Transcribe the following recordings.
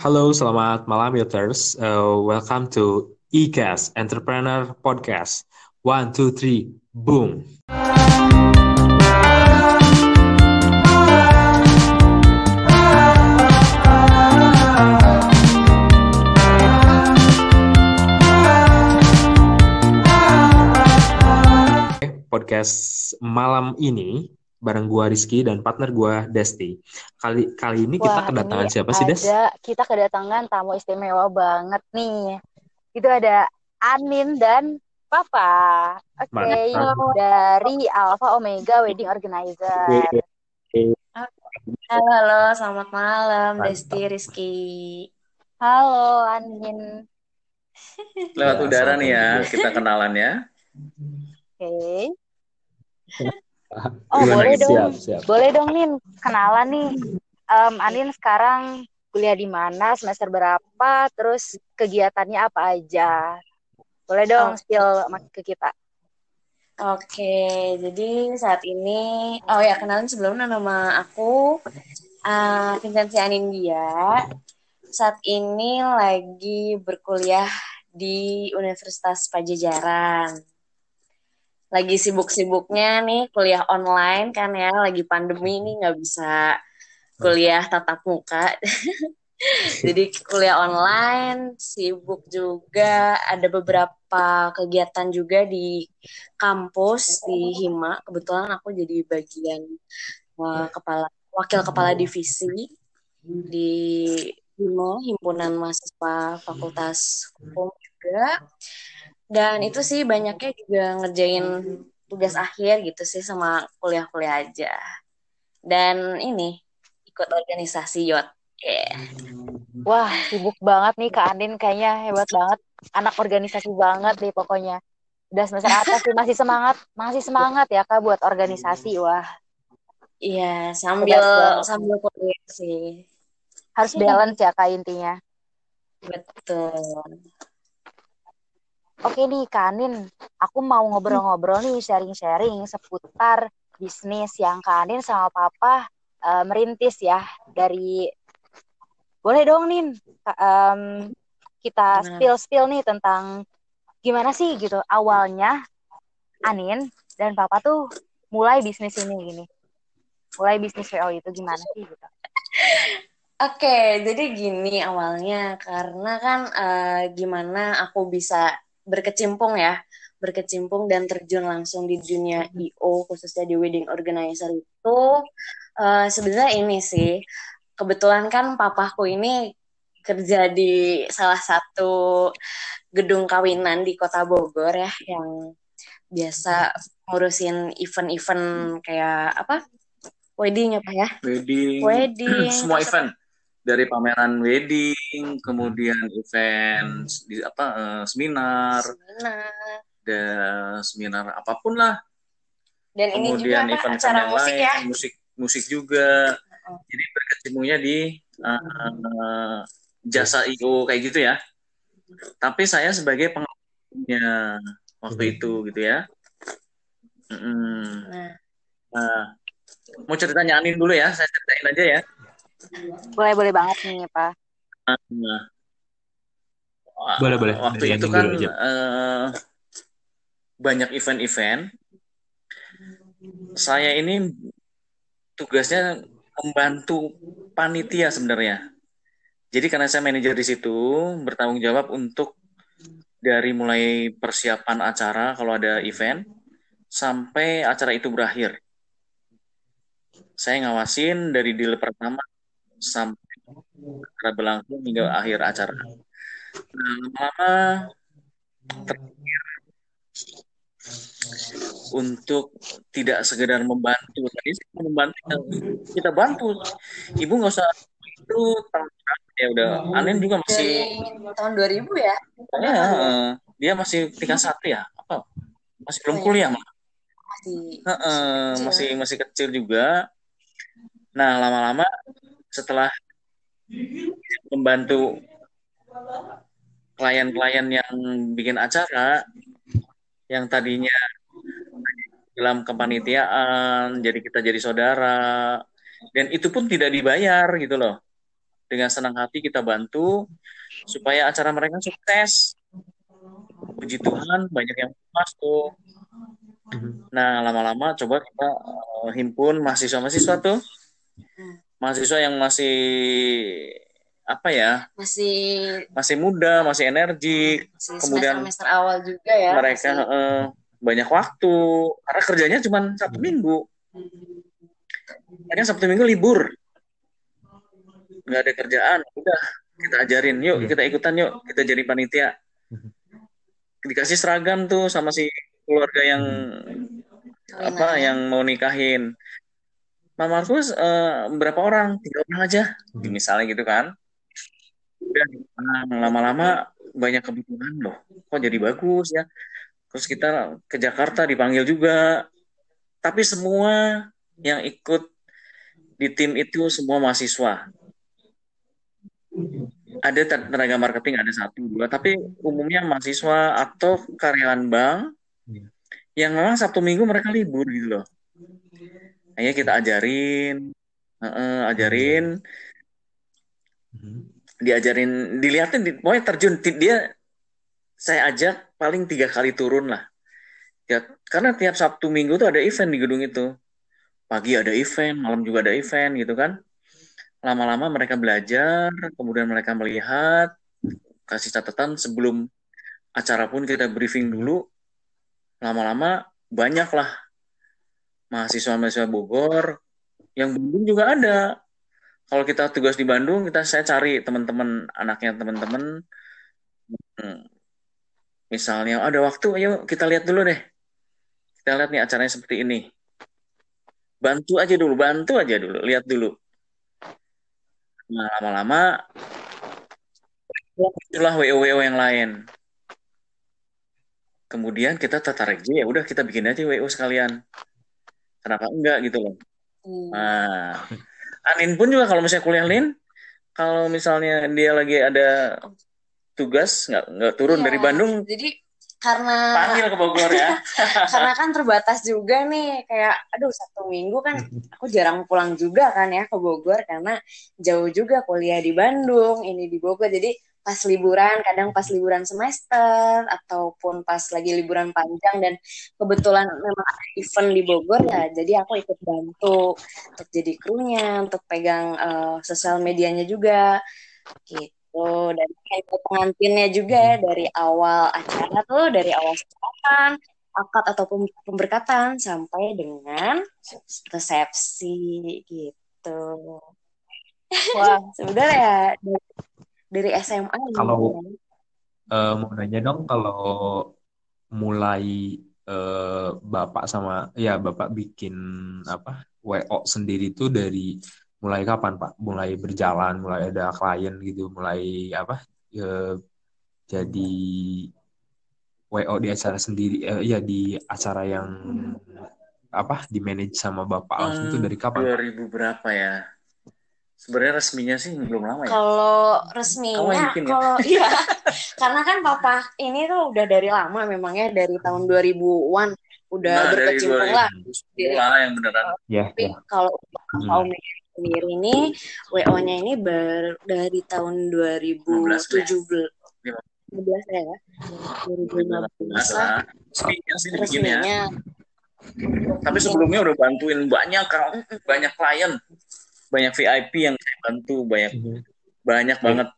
Halo, selamat malam Yoters. Uh, welcome to ECAS Entrepreneur Podcast. One, two, three, boom. Podcast malam ini bareng gua Rizky dan partner gua Desti. Kali kali ini kita Wah, kedatangan ini siapa sih, Des? Ada kita kedatangan tamu istimewa banget nih. Itu ada Anin dan Papa. Oke, Mantap. dari Alpha Omega Wedding Organizer. Halo, halo, selamat malam, Mantap. Desti Rizky. Halo Anin. Lewat Ya, udara nih ya, kita kenalan ya. Oke. Oh, Gimana boleh dong. Siap, siap. Boleh dong Nin. Kenalan nih. Em, Anin sekarang kuliah di mana, semester berapa, terus kegiatannya apa aja? Boleh dong Oh. spill ke kita. Oke, jadi saat ini, oh ya kenalin sebelumnya nama aku uh, Vincenzi Anindya. Saat ini lagi berkuliah di Universitas Pajajaran. Lagi sibuk-sibuknya nih kuliah online kan ya, lagi pandemi nih nggak bisa kuliah tatap muka. Jadi kuliah online, sibuk juga, ada beberapa kegiatan juga di kampus di Hima. Kebetulan aku jadi bagian uh, kepala wakil kepala divisi di Hima, himpunan mahasiswa Fakultas Hukum juga. Dan itu sih banyaknya juga ngerjain tugas akhir gitu sih sama kuliah-kuliah aja. Dan ini ikut organisasi YOT. Yeah. Wah, sibuk banget nih Kak Andin kayaknya hebat banget. Anak organisasi banget deh pokoknya. Udah semester atas sih masih semangat, masih semangat ya Kak buat organisasi. Wah, Iya, sambil sambil kuliah sih. harus balance ya Kak intinya. Betul. Oke nih Kak Andin, aku mau ngobrol-ngobrol nih sharing-sharing seputar bisnis yang Kak Andin sama Papa eh, merintis ya dari boleh dong Nin em, kita spill-spill nih tentang gimana sih gitu awalnya Anin dan Papa tuh mulai bisnis ini gini. Mulai bisnis VO itu gimana sih gitu. Oke, jadi gini awalnya karena kan eh, gimana aku bisa berkecimpung ya, berkecimpung dan terjun langsung di dunia IO khususnya di wedding organizer itu eh, sebenarnya ini sih kebetulan kan papaku ini kerja di salah satu gedung kawinan di Kota Bogor ya yang biasa ngurusin event-event kayak apa? Wedding apa ya? Wedding, Wedding. semua event dari pameran wedding, kemudian event di apa eh, seminar, Seminar. dan seminar apa pun lah. Dan ini juga Kemudian apa, event acara yang musik lain, ya. musik musik juga. Jadi berkecimpungnya di eh, jasa IO kayak gitu ya. Tapi saya sebagai pengalamannya waktu itu gitu ya. Nah, Nah, mau ceritanya Anin dulu ya, saya ceritain aja ya. Boleh-boleh banget nih Pak. Nah, Boleh, boleh. Waktu Dari itu kan eh, banyak event-event. Saya ini tugasnya membantu panitia sebenarnya. Jadi karena saya manajer di situ, bertanggung jawab untuk dari mulai persiapan acara kalau ada event sampai acara itu berakhir. Saya ngawasin dari deal pertama sampai acara berlangsung hingga akhir acara. Nah, lama-lama terakhir untuk tidak sekedar membantu. Tadi membantu, kita bantu. Ibu nggak usah itu tahun ya udah. Anin juga masih, dari tahun 2000 ya? ya, dia masih tingkat satu ya, apa? Masih belum kuliah mah. Masih. Masih masih kecil juga. Nah, lama-lama setelah membantu klien-klien yang bikin acara yang tadinya dalam kepanitiaan, jadi kita jadi saudara, dan itu pun tidak dibayar gitu loh. dengan senang hati kita bantu supaya acara mereka sukses. Puji Tuhan banyak yang puas tuh. Nah, lama-lama coba kita uh, himpun mahasiswa-mahasiswa tuh. Mahasiswa yang masih apa ya? Masih Masih muda, masih energik. masih Kemudian semester awal juga ya. mereka masih- eh, banyak waktu karena kerjanya cuma Sabtu Minggu. Mereka Sabtu Minggu libur. Nggak ada kerjaan, udah kita ajarin, yuk Iya. kita ikutan yuk, kita jadi panitia. Dikasih seragam tuh sama si keluarga yang apa Kawinan. yang mau nikahin. Mama Markus eh, berapa orang? Tiga orang aja, misalnya gitu kan. Udah nah, lama-lama banyak kebutuhan loh. Kok jadi bagus ya? Terus kita ke Jakarta dipanggil juga. Tapi semua yang ikut di tim itu semua mahasiswa. Ada ten- tenaga marketing ada satu dua, tapi umumnya mahasiswa atau karyawan bank Iya. yang memang Sabtu Minggu mereka libur gitu loh. Akhirnya kita ajarin, Heeh, ajarin, Mhm. diajarin, dilihatin, di, pokoknya terjun. Dia saya ajak paling tiga kali turun lah. Ya, karena tiap Sabtu Minggu tuh ada event di gedung itu. Pagi ada event, malam juga ada event gitu kan. Lama-lama mereka belajar, kemudian mereka melihat, kasih catatan sebelum acara pun kita briefing dulu. Lama-lama banyaklah mahasiswa-mahasiswa Bogor yang Bandung juga ada. Kalau kita tugas di Bandung, kita saya cari teman-teman anaknya teman-teman. Hmm, Misalnya ada waktu, ayo kita lihat dulu deh. Kita lihat nih acaranya seperti ini. Bantu aja dulu, bantu aja dulu, lihat dulu. Nah, lama-lama itulah WO-WO yang lain. Kemudian kita tertarik ya udah kita bikin aja WO sekalian. Kenapa enggak gitu loh. Hmm. Nah, Anin pun juga kalau misalnya kuliah Lin, kalau misalnya dia lagi ada tugas nggak nggak turun Iya, dari Bandung, Jadi karena panggil ke Bogor ya. karena kan terbatas juga nih kayak aduh satu minggu kan aku jarang pulang juga kan ya ke Bogor karena jauh juga kuliah di Bandung ini di Bogor jadi pas liburan kadang pas liburan semester ataupun pas lagi liburan panjang dan kebetulan memang ada event di Bogor ya. Jadi aku ikut bantu untuk jadi krunya untuk pegang eh, sosial medianya juga gitu. Dan handle pengantinnya juga ya dari awal acara tuh dari awal sarapan akad ataupun pemberkatan sampai dengan resepsi gitu. Wah, Sebenarnya ya dari, SMA ya. Kalau- Eh, mau nanya dong kalau mulai eh, bapak sama ya bapak bikin apa WO sendiri itu dari mulai kapan Pak? Mulai berjalan, mulai ada klien gitu, mulai apa? eh, jadi WO di acara sendiri, eh, ya di acara yang apa di manage sama bapak langsung itu dari kapan? Pak? 2000 berapa ya? Sebenarnya resminya sih belum lama ya. Kalau resminya, ya? kalau iya, karena kan papa ini tuh udah dari lama memangnya dari tahun 2000-an udah Nah, dari berkecimpung lah. 2010 lah yang beneran. Ya, Tapi ya. kalau Hmm. kaum sendiri ini WO-nya ini ber, dari tahun 2017 15 ya. 2015 lah Masa resminya. Tapi sebelumnya udah bantuin banyak kan, banyak klien, banyak VIP yang saya bantu, banyak Mhm. banyak banget.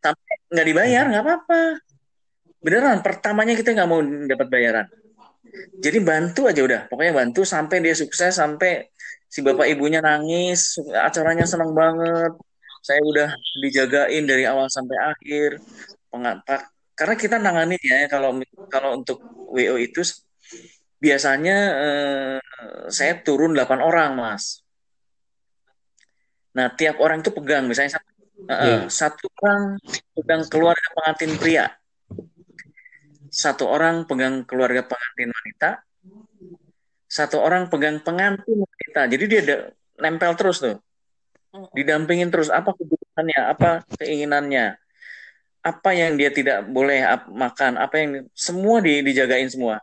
Tapi nggak dibayar nggak apa-apa. Beneran pertamanya kita nggak mau dapat bayaran. Jadi bantu aja udah, pokoknya bantu sampai dia sukses, sampai si bapak ibunya nangis, acaranya senang banget. Saya udah dijagain dari awal sampai akhir. Penga- pa- Karena kita nanganin ya kalau kalau untuk WO itu biasanya eh, saya turun 8 orang, Mas. Nah, tiap orang itu pegang, misalnya satu, Iya. satu orang pegang keluarga pengantin pria, satu orang pegang keluarga pengantin wanita, satu orang pegang pengantin wanita. Jadi dia ada, nempel terus tuh, didampingin terus. Apa kebutuhannya, apa keinginannya, apa yang dia tidak boleh ap- makan, apa yang semua di, dijagain semua.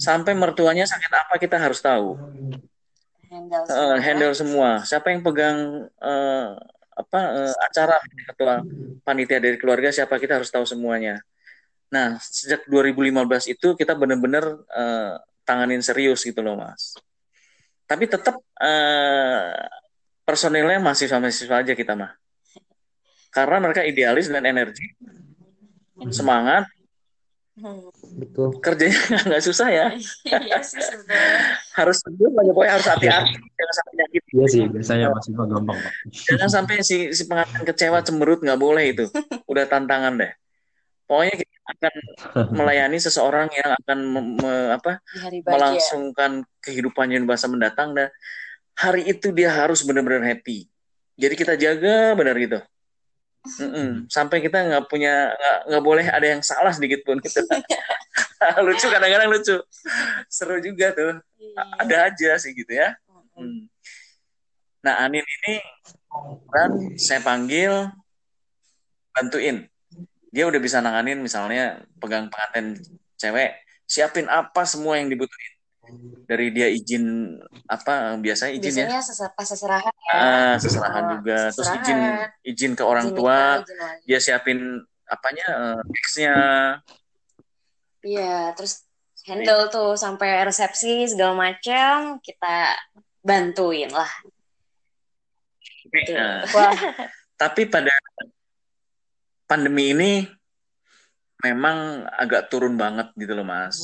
Sampai mertuanya sakit apa kita harus tahu. Handle semua. handle semua. Siapa yang pegang eh, apa uh, acara ketua panitia dari keluarga siapa kita harus tahu semuanya. Nah, sejak 2015 itu kita benar-benar uh, tanganin serius gitu loh, Mas. Tapi tetap uh, personilnya masih sama siswa aja kita mah. Karena mereka idealis dan energi, semangat, Betul. kerjanya nggak susah ya. Iya sih harus serius aja pokoknya harus hati-hati jangan sampai nyakit. Iya sih, biasanya masih gampang, Pak. Jangan sampai si si pengantin kecewa cemberut nggak boleh itu. Udah tantangan deh. Pokoknya kita akan melayani seseorang yang akan me- me- apa melangsungkan kehidupannya di masa mendatang dan hari itu dia harus benar-benar happy. Jadi kita jaga benar gitu. Mm-mm. Sampai kita nggak punya nggak boleh ada yang salah sedikit pun gitu. lucu kadang-kadang lucu. Seru juga tuh. A- Ada aja sih gitu ya. Hmm. Nah Anin ini kan saya panggil bantuin. Dia udah bisa nanganin misalnya pegang pengantin cewek, siapin apa semua yang dibutuhin. Dari dia izin apa biasanya izin ya Biasanya sesera- pas seserahan ya. Ah, seserahan Oh, juga. Terus izin seserahan, izin ke orang izin tua, nikah, izin dia siapin apanya eh, X-nya. Iya, terus handle tuh sampai resepsi segala macam kita bantuin lah. Nah, Wah, tapi pada pandemi ini memang agak turun banget gitu loh, Mas.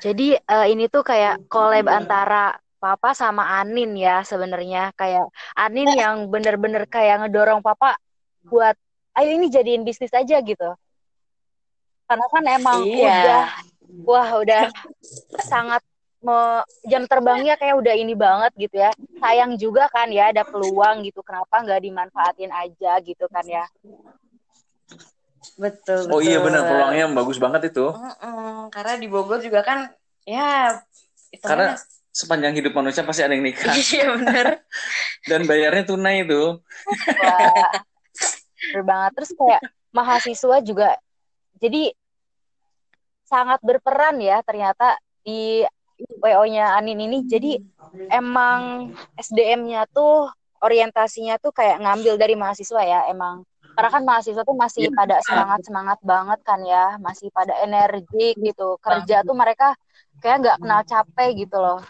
Jadi eh, ini tuh kayak collab antara Papa sama Anin ya sebenarnya kayak Anin yang bener-bener kayak ngedorong Papa buat ayo ini jadiin bisnis aja gitu. Karena kan emang Iya. udah wah udah sangat me- jam terbangnya kayak udah ini banget gitu ya. Sayang juga kan ya ada peluang gitu. Kenapa nggak dimanfaatin aja gitu kan ya? Betul, Oh iya benar peluangnya bagus banget itu. Mm-mm, karena di Bogor juga kan ya itu Karena sepanjang hidup manusia pasti ada yang nikah iya benar. dan bayarnya tunai itu. Wah, bener banget. Terus kayak mahasiswa juga jadi sangat berperan ya ternyata di WO-nya Anin ini. Jadi emang SDM-nya tuh orientasinya tuh kayak ngambil dari mahasiswa ya emang. Karena kan mahasiswa tuh masih pada semangat-semangat banget kan ya, masih pada energik gitu. Kerja tuh mereka kayak nggak kenal capek gitu loh.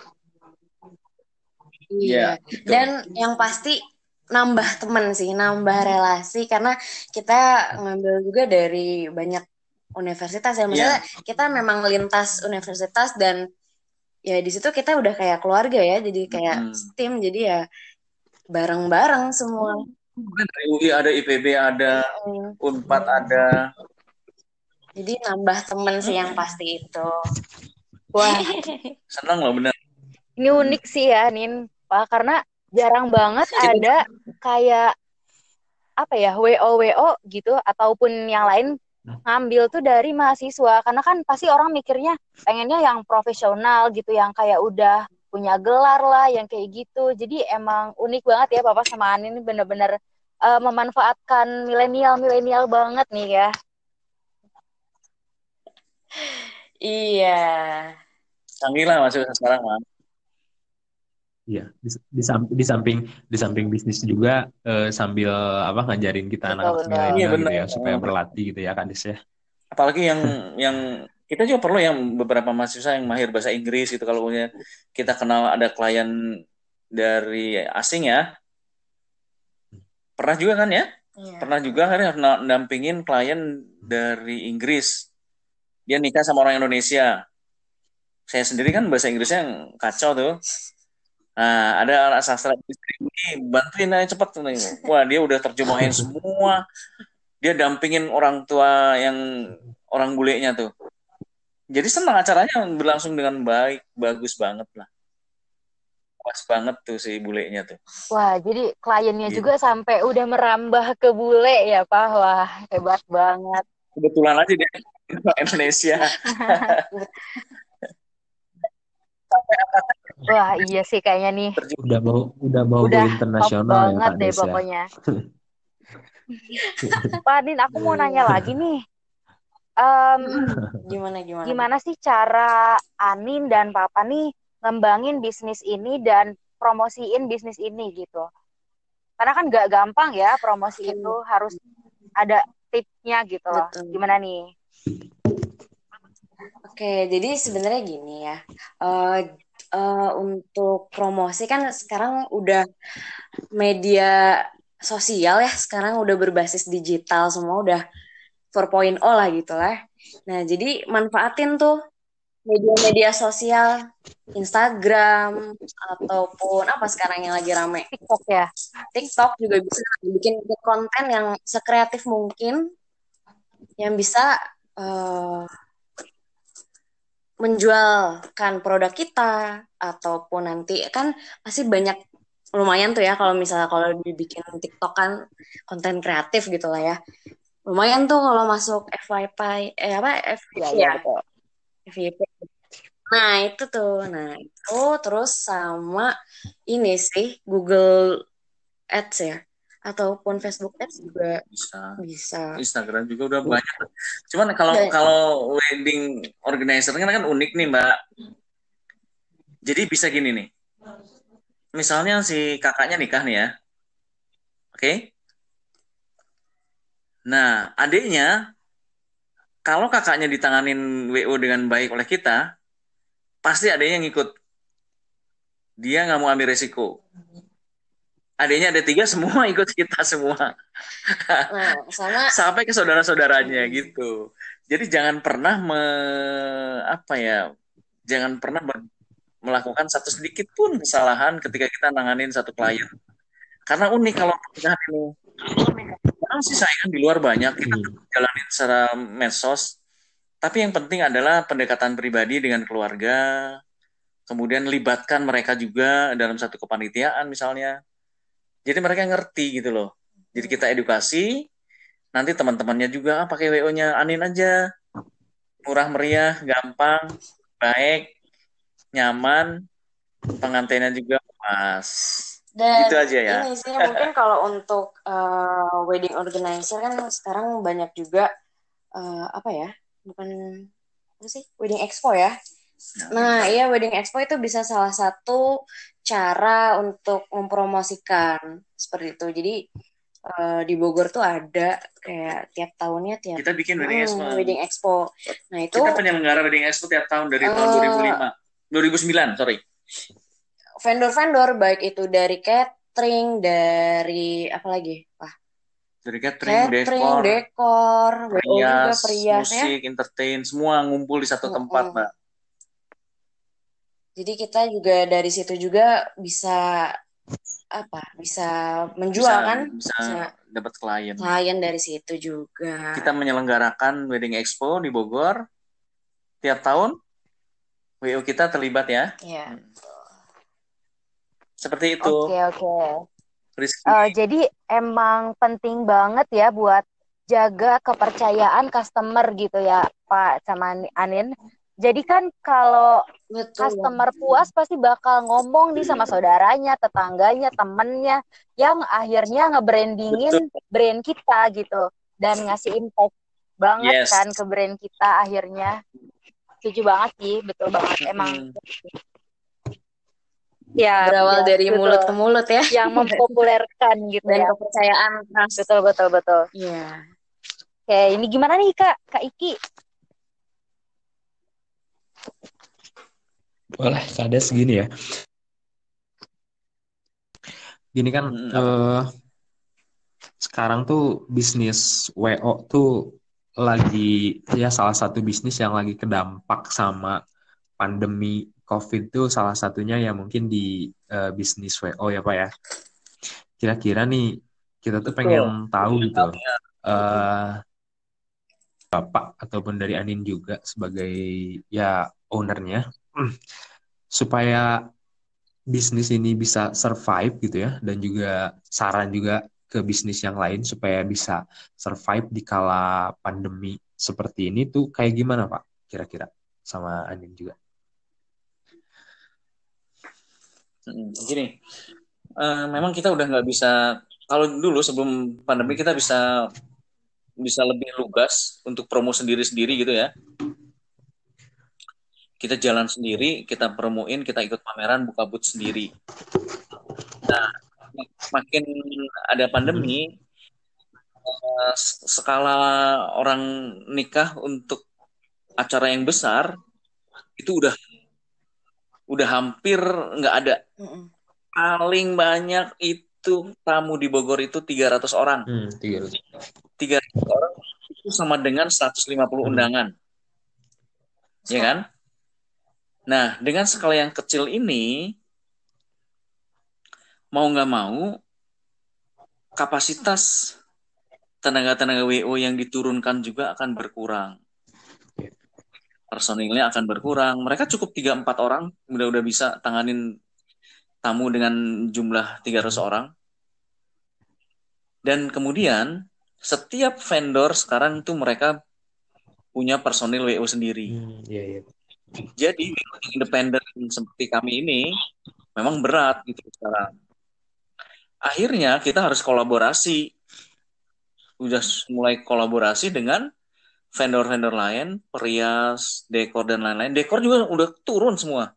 Iya. betul. Dan yang pasti nambah temen sih, nambah relasi karena kita ngambil juga dari banyak universitas ya. Maksudnya kita memang lintas universitas dan ya di situ kita udah kayak keluarga ya, jadi kayak Hmm. tim, jadi ya bareng-bareng semua. Kan dari UI ada IPB ada Hmm. Unpad ada. Jadi nambah temen sih yang pasti itu. Wah, Senang loh bener. Ini unik sih ya, Nin. Pak, karena jarang banget ada kayak apa ya, WO WO gitu ataupun yang lain ngambil tuh dari mahasiswa. Karena kan pasti orang mikirnya pengennya yang profesional gitu, yang kayak udah punya gelar lah, yang kayak gitu. Jadi emang unik banget ya Papa sama Anin ini bener-bener eh, memanfaatkan milenial-milenial banget nih ya. Iya. Canggih lah masuk sekarang mah. Iya, di, di, di samping di samping bisnis juga eh, sambil apa ngajarin kita anak-anak milenial Iya, gitu ya supaya berlatih gitu ya Kadis ya. Apalagi yang yang kita juga perlu yang beberapa mahasiswa yang mahir bahasa Inggris gitu kalau punya kita kenal ada klien dari asing ya. Pernah juga kan ya? Iya. Pernah juga kan ya na- nampingin klien dari Inggris. Dia nikah sama orang Indonesia. Saya sendiri kan bahasa Inggrisnya yang kacau tuh. Nah, ada anak sastra ini bantuin aja cepet. Wah, dia udah terjemahin semua. Dia dampingin orang tua yang orang bulenya tuh. Jadi senang acaranya berlangsung dengan baik, bagus banget lah. Pas banget tuh si bulenya tuh. Wah, jadi kliennya Gitu. juga sampai udah merambah ke bule ya, Pak. Wah, hebat banget. Kebetulan aja dia Indonesia. Wah, iya sih kayaknya nih. Udah mau udah mau Udah internasional ya banget deh Kadis ya. pokoknya. Pak Din, aku mau nanya lagi nih. Em, Gimana gimana? gimana sih cara Anin dan Papa nih ngembangin bisnis ini dan ngepromosiin bisnis ini gitu karena kan nggak gampang ya promosi itu harus ada tipsnya gitu loh Betul. gimana nih Oke, jadi sebenarnya gini ya. Eh eh, untuk promosi kan sekarang udah media sosial ya, sekarang udah berbasis digital semua udah 4.0 lah gitu lah. Nah, jadi manfaatin tuh media-media sosial, Instagram ataupun apa sekarang yang lagi rame. TikTok ya TikTok juga bisa bikin konten yang sekreatif mungkin yang bisa eh, menjualkan produk kita ataupun nanti kan pasti banyak lumayan tuh ya kalau misalnya kalau dibikin TikTok kan konten kreatif gitu lah ya lumayan tuh kalau masuk FYP eh apa F ya, ya, ya? betul. FYP nah itu tuh. Nah itu terus sama ini sih Google Ads ya? Ataupun Facebook Ads juga bisa. bisa. Instagram juga udah banyak. Cuman kalau Dan- kalau wedding organizer kan kan unik nih mbak. Jadi bisa gini nih. Misalnya si kakaknya nikah nih ya. Oke nah adiknya kalau kakaknya ditanganin WO dengan baik oleh kita pasti adiknya ngikut dia nggak mau ambil resiko adiknya ada tiga semua ikut kita semua nah sama sampai ke saudara-saudaranya gitu. Jadi jangan pernah me, apa ya, jangan pernah ber- melakukan satu sedikit pun kesalahan ketika kita nanganin satu klien. Karena unik kalau pernikahan ini. Sekarang sih saingan di luar banyak, kita Hmm. jalanin secara medsos. Tapi yang penting adalah pendekatan pribadi dengan keluarga, kemudian libatkan mereka juga dalam satu kepanitiaan misalnya. Jadi mereka ngerti gitu loh. Jadi kita edukasi, nanti teman-temannya juga ah, pakai WO-nya Anin aja. Murah meriah, gampang, baik, nyaman, pengantinnya juga pas. Dan Gitu aja ya. ini sih mungkin kalau untuk eh, wedding organizer kan sekarang banyak juga eh, apa ya? Bukan apa sih? Wedding expo ya. Nah, iya wedding expo itu bisa salah satu cara untuk mempromosikan seperti itu. Jadi eh, di Bogor tuh ada kayak tiap tahunnya tiap Kita bikin wedding Hmm, expo. wedding expo. Nah, itu Kita penyelenggara wedding expo tiap tahun dari tahun Eh. 2005. 2009, sorry. Vendor-vendor baik itu dari catering, dari apa lagi? Wah, Dari catering, catering, dekor, dekor, perias, perias ya. musik, entertain, semua ngumpul di satu tempat, Mm-mm. Mbak. Jadi kita juga dari situ juga bisa apa? Bisa menjual Bisa, kan? bisa Bisa dapat klien. klien dari situ juga. Kita menyelenggarakan wedding expo di Bogor tiap tahun. WO kita terlibat ya. Ya. Seperti itu. oke oke Rizky. Eh, jadi emang penting banget ya buat jaga kepercayaan customer gitu ya Pak sama Anin. Jadi kan kalau Betul. customer puas pasti bakal ngomong nih sama saudaranya, tetangganya, temennya yang akhirnya nge-brandingin brand kita gitu dan ngasih impact banget Yes. kan ke brand kita akhirnya. Setuju banget sih, betul banget emang. Hmm. Ya, Berawal ya, dari betul. mulut ke mulut ya. yang mempopulerkan gitu Dan ya. kepercayaan trust. Betul betul betul. Iya. Oke, ini gimana nih Kak? Kak Iki? Boleh, ada segini ya. Gini kan, Hmm, eh, sekarang tuh bisnis WO tuh lagi ya salah satu bisnis yang lagi kedampak sama pandemi COVID tuh salah satunya ya mungkin di eh, bisnis WO ya Pak ya. Kira-kira nih kita tuh pengen tahu gitu eh Bapak ataupun dari Anin juga sebagai ya ownernya supaya bisnis ini bisa survive gitu ya dan juga saran juga ke bisnis yang lain supaya bisa survive di kala pandemi seperti ini tuh kayak gimana Pak kira-kira? Sama Anin juga Mm, Gini, eh, memang kita udah nggak bisa. Kalau dulu sebelum pandemi kita bisa bisa lebih lugas untuk promo sendiri-sendiri gitu ya. kita jalan sendiri, kita promoin, kita ikut pameran, buka booth sendiri. Nah, makin ada pandemi, eh, skala orang nikah untuk acara yang besar itu udah udah hampir nggak ada. Paling banyak itu tamu di Bogor itu 300 orang. Hmm, 300. 300 orang itu sama dengan 150 Hmm. undangan. Ya kan? Nah, dengan skala yang kecil ini, mau nggak mau, kapasitas tenaga-tenaga WO yang diturunkan juga akan berkurang. Personilnya akan berkurang. Mereka cukup 3-4 orang, udah udah bisa tanganin tamu dengan jumlah 300 orang. Dan kemudian, setiap vendor sekarang itu mereka punya personil WO sendiri. Hmm, iya, iya. Jadi independen seperti kami ini memang berat gitu sekarang. Akhirnya kita harus kolaborasi. Udah mulai kolaborasi dengan vendor-vendor lain, perias, dekor dan lain-lain. Dekor juga udah turun semua.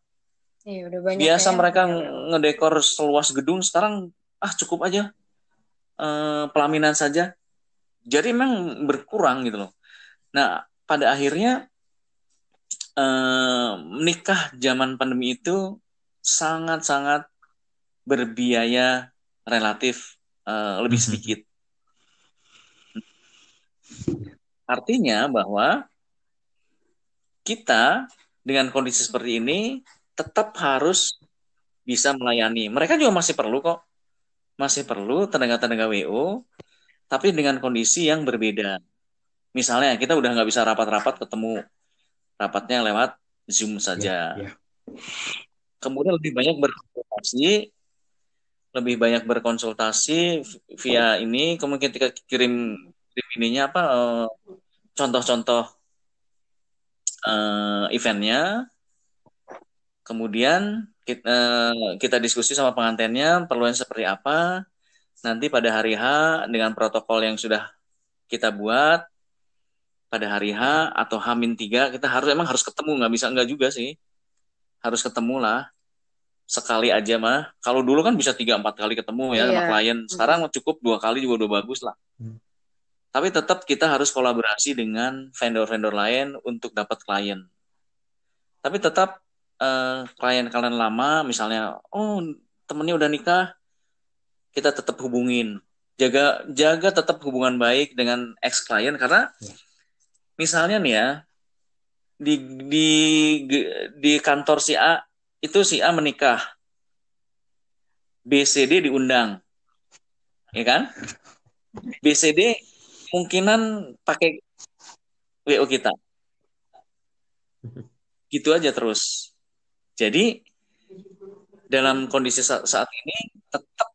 Iya, udah banyak Biasa ya. mereka ngedekor seluas gedung, sekarang ah cukup aja eh, pelaminan saja. Jadi memang berkurang gitu loh. Nah, pada akhirnya eh, menikah zaman pandemi itu sangat-sangat berbiaya relatif eh, lebih Mhm. sedikit. Artinya bahwa kita dengan kondisi seperti ini tetap harus bisa melayani. Mereka juga masih perlu kok, masih perlu tenaga-tenaga WO, tapi dengan kondisi yang berbeda. Misalnya kita udah nggak bisa rapat-rapat ketemu, rapatnya lewat Zoom saja. Iya, iya. Kemudian lebih banyak berkonsultasi, lebih banyak berkonsultasi via ini. Kemudian kita kirim ininya apa eh, contoh-contoh eh, eventnya. Kemudian kita, kita diskusi sama pengantinnya perluan seperti apa. Nanti pada hari H dengan protokol yang sudah kita buat pada hari H atau H-3 kita harus emang harus ketemu nggak bisa nggak juga sih harus ketemu lah sekali aja mah kalau dulu kan bisa tiga empat kali ketemu ya sama Iya. klien sekarang cukup dua kali juga udah bagus lah Hmm. Tapi tetap kita harus kolaborasi dengan vendor-vendor lain untuk dapat klien. Tapi tetap eh, klien kalian lama misalnya oh temennya udah nikah kita tetap hubungin. Jaga jaga tetap hubungan baik dengan ex klien karena Ya. misalnya nih ya di di di kantor si A itu si A menikah. BCD diundang. Ya kan? BCD mungkinan pakai WO kita. Gitu aja terus. Jadi dalam kondisi sa- saat ini tetap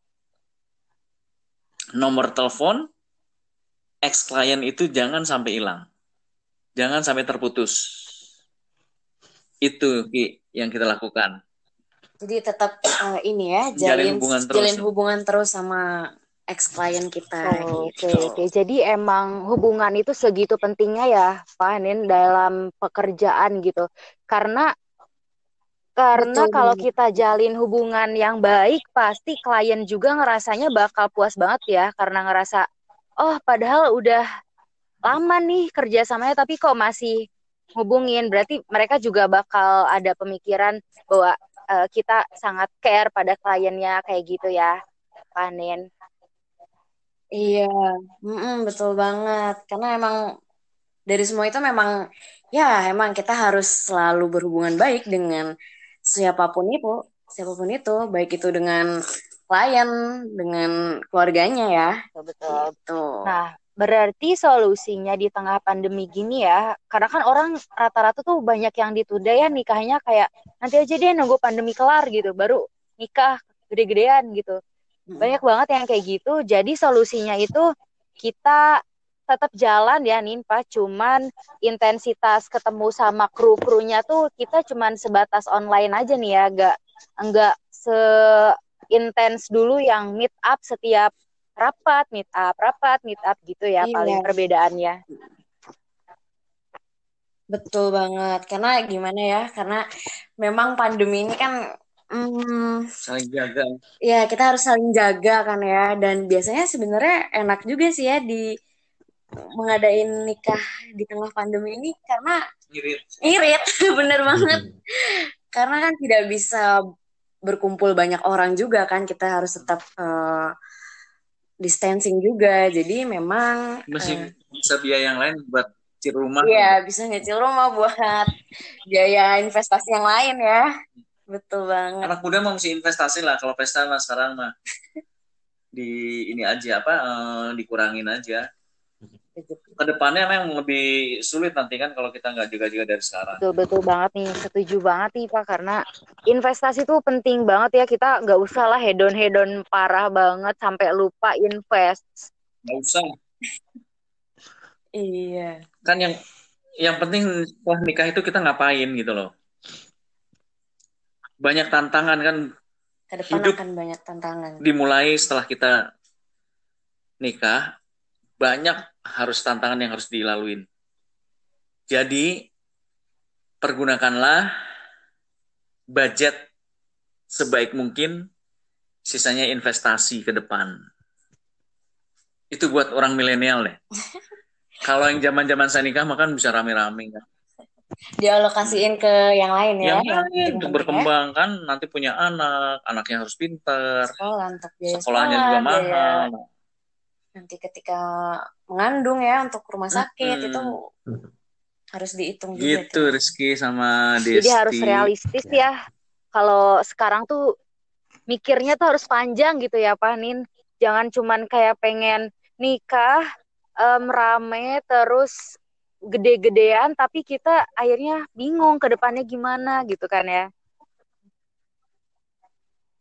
nomor telepon ex klien itu jangan sampai hilang. Jangan sampai terputus. Itu Ki, yang kita lakukan. Jadi tetap eh, ini ya, Jalin jalin hubungan terus. jalin hubungan terus sama ex klien kita Oh, Oke, gitu. oke. Jadi emang hubungan itu segitu pentingnya ya, Pak Nin, dalam pekerjaan gitu. Karena karena Betul kalau kita jalin hubungan yang baik, pasti klien juga ngerasanya bakal puas banget ya, karena ngerasa, oh padahal udah lama nih kerjasamanya, tapi kok masih hubungin. Berarti mereka juga bakal ada pemikiran bahwa eh, kita sangat care pada kliennya kayak gitu ya, Pak Nin. Iya, mm-mm, betul banget. Karena emang dari semua itu memang ya emang kita harus selalu berhubungan baik dengan siapa pun itu, siapa pun itu, baik itu dengan klien, dengan keluarganya ya. Betul. Gitu. Nah, berarti solusinya di tengah pandemi gini ya, karena kan orang rata-rata tuh banyak yang ditunda ya nikahnya kayak nanti aja deh nunggu pandemi kelar gitu, baru nikah gede-gedean gitu. Banyak banget yang kayak gitu. Jadi solusinya itu kita tetap jalan ya Ninpa, cuman intensitas ketemu sama kru-krunya tuh kita cuman sebatas online aja nih ya, enggak enggak seintens dulu yang meet up setiap rapat, meet up, rapat, meet up gitu ya Iya. paling perbedaannya. Betul banget. Karena gimana ya? Karena memang pandemi ini kan hmm, saling jaga ya kita harus saling jaga kan ya. Dan biasanya sebenarnya enak juga sih ya di mengadain nikah di tengah pandemi ini karena ngirit irit, bener banget. Karena kan tidak bisa berkumpul banyak orang juga kan. Kita harus tetap eh, distancing juga. Jadi memang masih eh, bisa biaya yang lain buat cir rumah Iya, bisa nyicil rumah buat biaya investasi yang lain ya. Betul banget. anak muda mau mesti investasi lah kalau pesta mah sekarang mah. Di ini aja apa eh, dikurangin aja. Ke depannya memang lebih sulit nanti kan kalau kita nggak jaga-jaga dari sekarang. Betul betul banget nih, setuju banget nih Pak karena investasi tuh penting banget ya. Kita nggak usah lah hedon hedon parah banget sampai lupa invest. nggak usah. Iya. kan yang yang penting setelah nikah itu kita ngapain gitu loh banyak tantangan kan Ke depan Hidup. akan banyak tantangan. dimulai setelah kita nikah banyak harus tantangan yang harus dilaluin jadi pergunakanlah budget sebaik mungkin sisanya investasi ke depan itu buat orang milenial deh kalau yang zaman zaman saya nikah makan bisa rame-rame kan Dialokasiin ke yang lain ya. yang lain untuk ya. berkembang kan nanti punya anak anaknya harus pinter Sekolah untuk biaya sekolahnya sekolah, juga biaya mahal nanti ketika mengandung ya untuk rumah sakit Mm-mm. itu harus dihitung juga gitu tuh. Rizky sama Desti Jadi harus realistis ya. Kalau sekarang tuh mikirnya tuh harus panjang gitu ya Pak Nin. Jangan cuman kayak pengen nikah em, rame terus gede-gedean tapi kita akhirnya bingung ke depannya gimana gitu kan ya.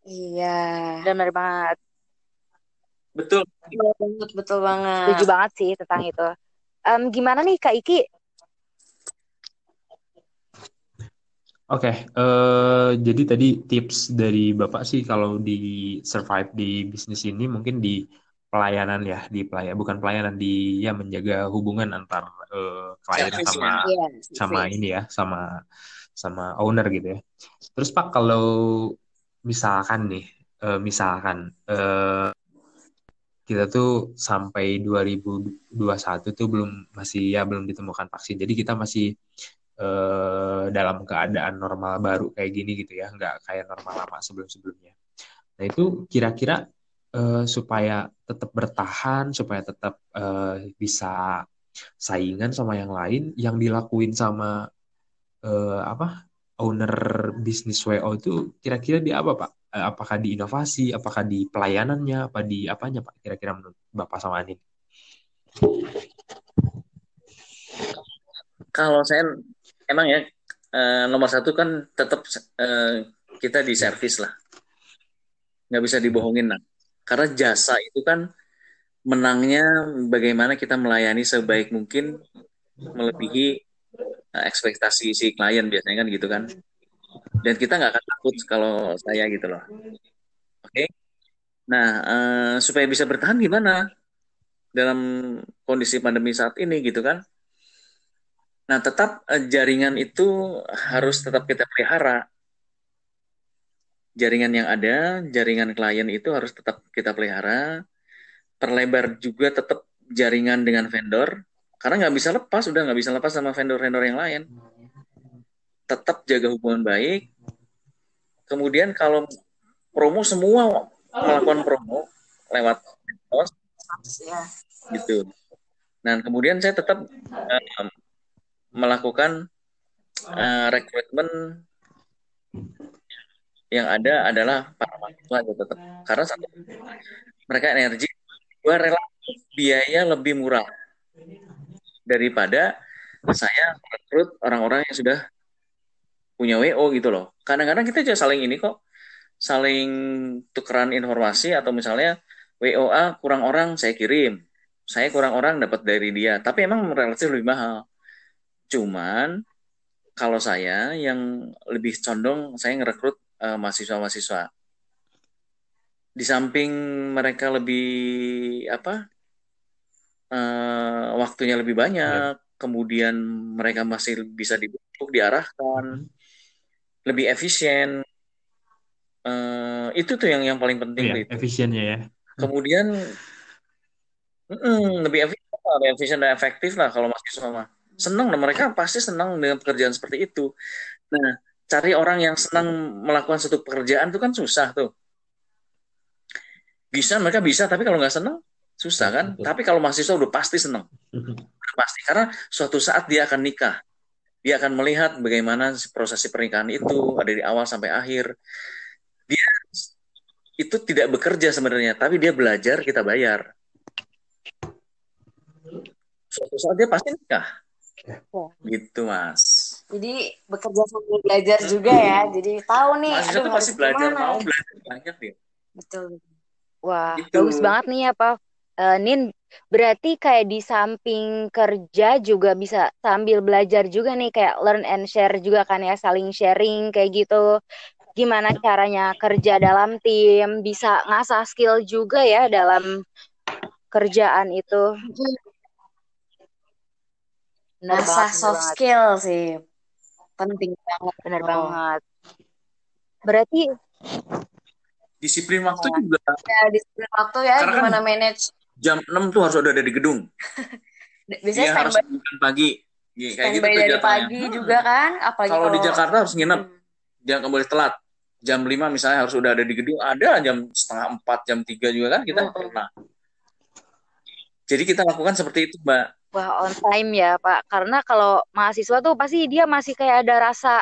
Iya. Benar banget. betul Betul banget, betul banget. Setuju banget sih tentang itu. Em, gimana nih Kak Iki? Oke, eh, jadi tadi tips dari Bapak sih kalau di survive di bisnis ini mungkin di pelayanan ya, di pelayan bukan pelayanan di ya menjaga hubungan antar eh, klien sama Iya, sama ini ya, sama sama owner gitu ya. Terus Pak kalau misalkan nih, eh, misalkan eh, kita tuh sampai 2021 tuh belum masih ya belum ditemukan vaksin. Jadi kita masih eh, dalam keadaan normal baru kayak gini gitu ya, nggak kayak normal lama sebelum-sebelumnya. Nah itu kira-kira eh, supaya tetap bertahan, supaya tetap eh, bisa saingan sama yang lain, yang dilakuin sama eh, apa owner bisnis WO itu kira-kira di apa Pak? Apakah di inovasi, apakah di pelayanannya, apa di apanya Pak? Kira-kira menurut Bapak sama Anin? kalau saya emang ya nomor satu kan tetap kita di servis lah nggak bisa dibohongin lah karena jasa itu kan menangnya bagaimana kita melayani sebaik mungkin melebihi eh, ekspektasi si klien biasanya kan gitu kan. Dan kita nggak akan takut kalau saya gitu loh. Oke? Nah eh, supaya bisa bertahan gimana? Dalam kondisi pandemi saat ini gitu kan. Nah tetap eh, jaringan itu harus tetap kita pelihara jaringan yang ada jaringan klien itu harus tetap kita pelihara. Perlebar juga tetap jaringan dengan vendor karena nggak bisa lepas udah nggak bisa lepas sama vendor-vendor yang lain. Tetap jaga hubungan baik. Kemudian kalau promo semua melakukan promo lewat Ya. gitu. Dan kemudian saya tetap eh, melakukan eh, rekrutmen yang ada adalah para mahasiswa gitu tetap karena satu mereka energi dua relatif biaya lebih murah daripada saya rekrut orang-orang yang sudah punya WO gitu loh. Kadang-kadang kita juga saling ini kok, saling tukeran informasi atau misalnya WOA kurang orang saya kirim, saya kurang orang dapat dari dia. Tapi emang relatif lebih mahal. Cuman kalau saya yang lebih condong saya ngerekrut eh, mahasiswa-mahasiswa. Di samping mereka lebih apa? eh, waktunya lebih banyak, kemudian mereka masih bisa dibentuk, diarahkan, lebih efisien. Eh, itu tuh yang yang paling penting itu. efisiennya ya. Kemudian mm, lebih efisien, lah, lebih efisien dan efektif lah kalau mahasiswa mah. Senang, nah, mereka pasti senang dengan pekerjaan seperti itu. Nah, cari orang yang senang melakukan satu pekerjaan itu kan susah tuh. Bisa, mereka bisa, tapi kalau nggak senang, susah kan. Betul. Tapi kalau mahasiswa udah pasti senang. Udah pasti, karena suatu saat dia akan nikah. Dia akan melihat bagaimana prosesi pernikahan itu, ada di awal sampai akhir. Dia itu tidak bekerja sebenarnya, tapi dia belajar, kita bayar. Suatu saat dia pasti nikah. Gitu, Mas. Jadi bekerja sambil belajar juga ya. Jadi tahu nih, Mahasiswa aduh tuh pasti belajar, gimana. mau belajar banyak dia. Betul. Wah, Gitu. bagus banget nih ya, Pak. Eh, Nin, berarti kayak di samping kerja juga bisa sambil belajar juga nih, kayak learn and share juga kan ya, saling sharing kayak gitu. Gimana caranya kerja dalam tim, bisa ngasah skill juga ya dalam kerjaan itu. Bener bener soft banget, skill sih. Penting banget. bener Oh. banget. Berarti Disiplin waktu juga Ya, disiplin waktu ya, Karena kan- gimana manage. jam 6 tuh harus udah ada di gedung. Biasanya Dia harus pagi. Ya, kayak gitu tuh dari pagi Hmm. juga kan. Apalagi Kalau di Jakarta harus nginep. Hmm. Jangan nggak boleh telat. Jam 5 misalnya harus udah ada di gedung. Ada jam setengah 4, jam 3 juga kan kita Hmm. pernah. Jadi kita lakukan seperti itu, Mbak. Wah, on time ya, Pak. Karena kalau mahasiswa tuh pasti dia masih kayak ada rasa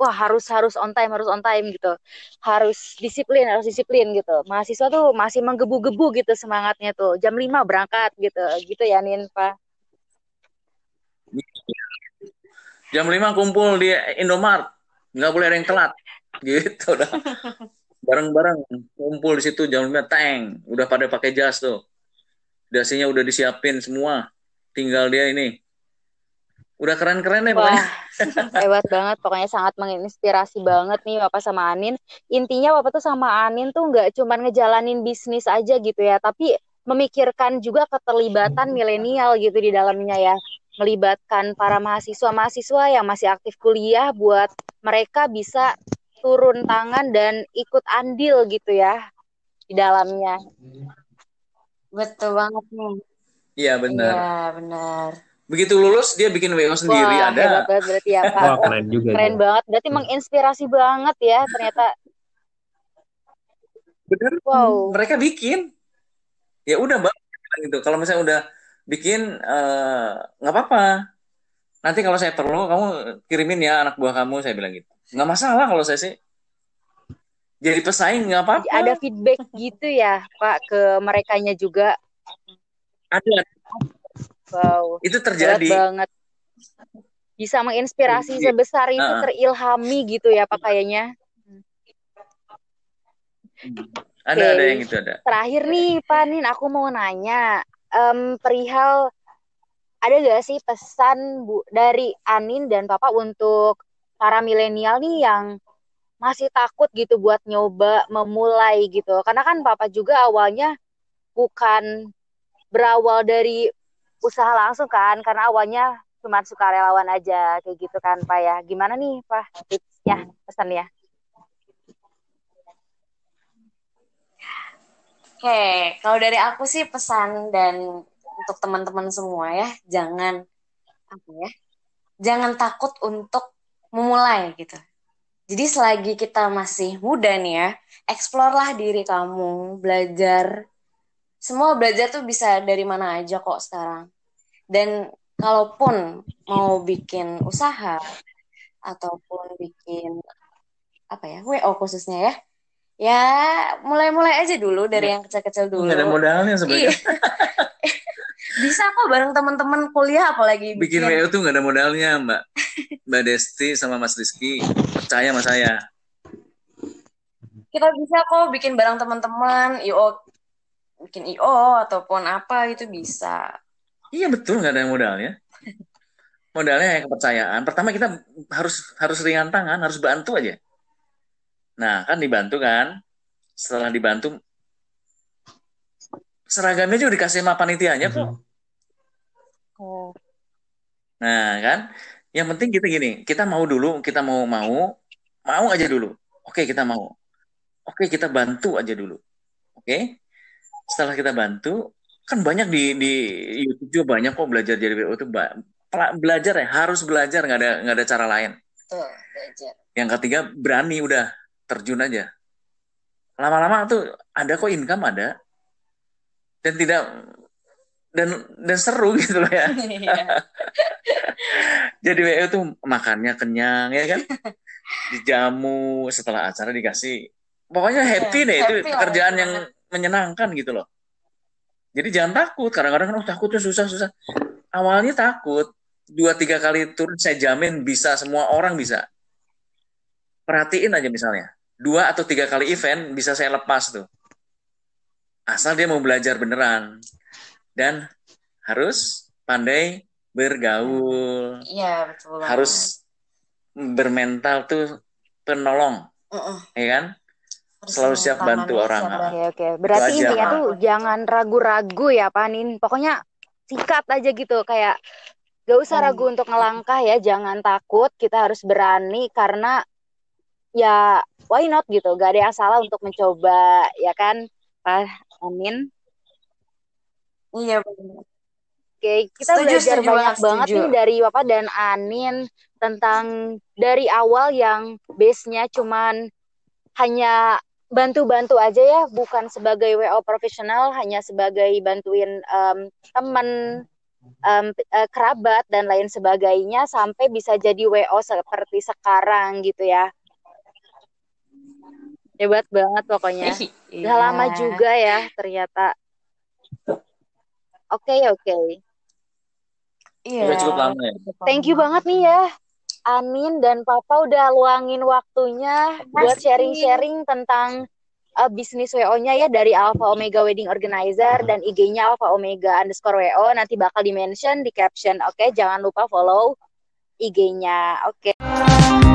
wah harus harus on time, harus on time gitu. Harus disiplin, harus disiplin gitu. Mahasiswa tuh masih menggebu-gebu gitu semangatnya tuh. Jam 5 berangkat gitu. Gitu ya, Nin, Pak. Jam 5 kumpul di Indomart. Nggak boleh ada yang telat. Gitu dah. Bareng-bareng kumpul di situ jam 5 teng. Udah pada pakai jas tuh. Dasinya udah disiapin semua. Tinggal dia ini. Udah keren-keren deh Wah, pokoknya. hebat banget. Pokoknya sangat menginspirasi banget nih Bapak sama Anin. Intinya Bapak tuh sama Anin tuh nggak cuma ngejalanin bisnis aja gitu ya, tapi memikirkan juga keterlibatan milenial gitu di dalamnya ya. Melibatkan para mahasiswa-mahasiswa yang masih aktif kuliah buat mereka bisa turun tangan dan ikut andil gitu ya di dalamnya. Betul banget nih. Iya benar. Iya, benar. Begitu lulus dia bikin WO sendiri Wah, ada. hebat banget berarti ya Pak. Wah, keren juga. Keren tuh. banget. Berarti menginspirasi banget ya ternyata. Bener. Wow. Mereka bikin. Ya udah mbak bilang gitu. Kalau misalnya udah bikin eh, nggak apa-apa. Nanti kalau saya perlu kamu kirimin ya anak buah kamu saya bilang gitu. Nggak masalah kalau saya sih. Jadi pesaing nggak apa-apa. ada feedback gitu ya Pak ke merekanya juga. Ada. Wow, Itu terjadi. banget. Bisa menginspirasi Iya. sebesar itu, Heeh. terilhami gitu ya Pak kayaknya. Ada Oke. ada yang itu ada. Terakhir nih Pak Nin, aku mau nanya em, perihal ada gak sih pesan Bu dari Anin dan Papa untuk para milenial nih yang masih takut gitu buat nyoba memulai gitu. Karena kan Papa juga awalnya bukan berawal dari usaha langsung kan, karena awalnya cuma sukarelawan aja kayak gitu kan Pak ya. Gimana nih Pak tipsnya, pesannya? Oke, kalau dari aku sih pesan dan untuk teman-teman semua ya, jangan apa ya? Jangan takut untuk memulai gitu. Jadi selagi kita masih muda nih ya, eksplorlah diri kamu, belajar. Semua belajar tuh bisa dari mana aja kok sekarang. Dan kalaupun mau bikin usaha ataupun bikin apa ya, WO khususnya ya, ya mulai-mulai aja dulu dari yang kecil-kecil dulu. Nggak ada modalnya Iya. sebenarnya. Bisa kok bareng teman-teman kuliah apalagi Bikin bikin. WO tuh nggak ada modalnya Mbak. Mbak Desti sama Mas Rizky percaya sama saya. Kita bisa kok bikin bareng teman-teman, IO bikin IO ataupun apa itu bisa. Iya betul nggak ada yang modalnya. Modalnya yang kepercayaan. Pertama kita harus harus ringan tangan, harus bantu aja. Nah kan dibantu kan. Setelah dibantu seragamnya juga dikasih sama panitianya kok. Oh, Nah, kan? Yang penting kita gini, kita mau dulu, kita mau mau, mau aja dulu. Oke, kita mau. Oke, kita bantu aja dulu. Oke. Setelah kita bantu, kan banyak di di YouTube juga banyak kok belajar jadi WO itu belajar ya, harus belajar, nggak ada nggak ada cara lain. Tuh, belajar. Yang ketiga, berani udah terjun aja. Lama-lama tuh ada kok income ada. Dan tidak dan dan seru gitu loh ya. Jadi WO tuh makannya kenyang ya kan. Dijamu setelah acara dikasih. Pokoknya happy deh happy itu pekerjaan yang menyenangkan gitu loh. Jadi jangan takut. Kadang-kadang kan oh, takutnya susah-susah. Awalnya takut. Dua tiga kali turun saya jamin bisa semua orang bisa. Perhatiin aja misalnya. Dua atau tiga kali event bisa saya lepas tuh. Asal dia mau belajar beneran dan harus pandai bergaul. Iya, betul. Harus bermental tuh penolong. Uh -uh. Ya kan? Selalu siap bantu orang. Oke, oke. Berarti intinya tuh jangan ragu-ragu ya, Panin. Pokoknya sikat aja gitu kayak gak usah hmm. ragu untuk ngelangkah ya, jangan takut. Kita harus berani karena ya why not gitu. Gak ada yang salah untuk mencoba ya kan, Pak Amin. Iya benar. Oke, kita setuju, belajar setuju, banyak setuju. banget nih dari Bapak dan Anin tentang dari awal yang base-nya cuman hanya bantu-bantu aja ya, bukan sebagai WO profesional, hanya sebagai bantuin um, teman, um, uh, kerabat dan lain sebagainya sampai bisa jadi WO seperti sekarang gitu ya. Hebat banget pokoknya. Udah lama iya. juga ya ternyata. Oke, okay, oke. Okay. Iya. cukup lama ya. Thank you banget nih ya. Anin dan Papa udah luangin waktunya Masih. buat sharing-sharing tentang uh, bisnis WO-nya ya dari Alpha Omega Wedding Organizer dan IG-nya Alpha Omega underscore WO nanti bakal di-mention di caption. Oke, okay? jangan lupa follow IG-nya. Oke. Okay.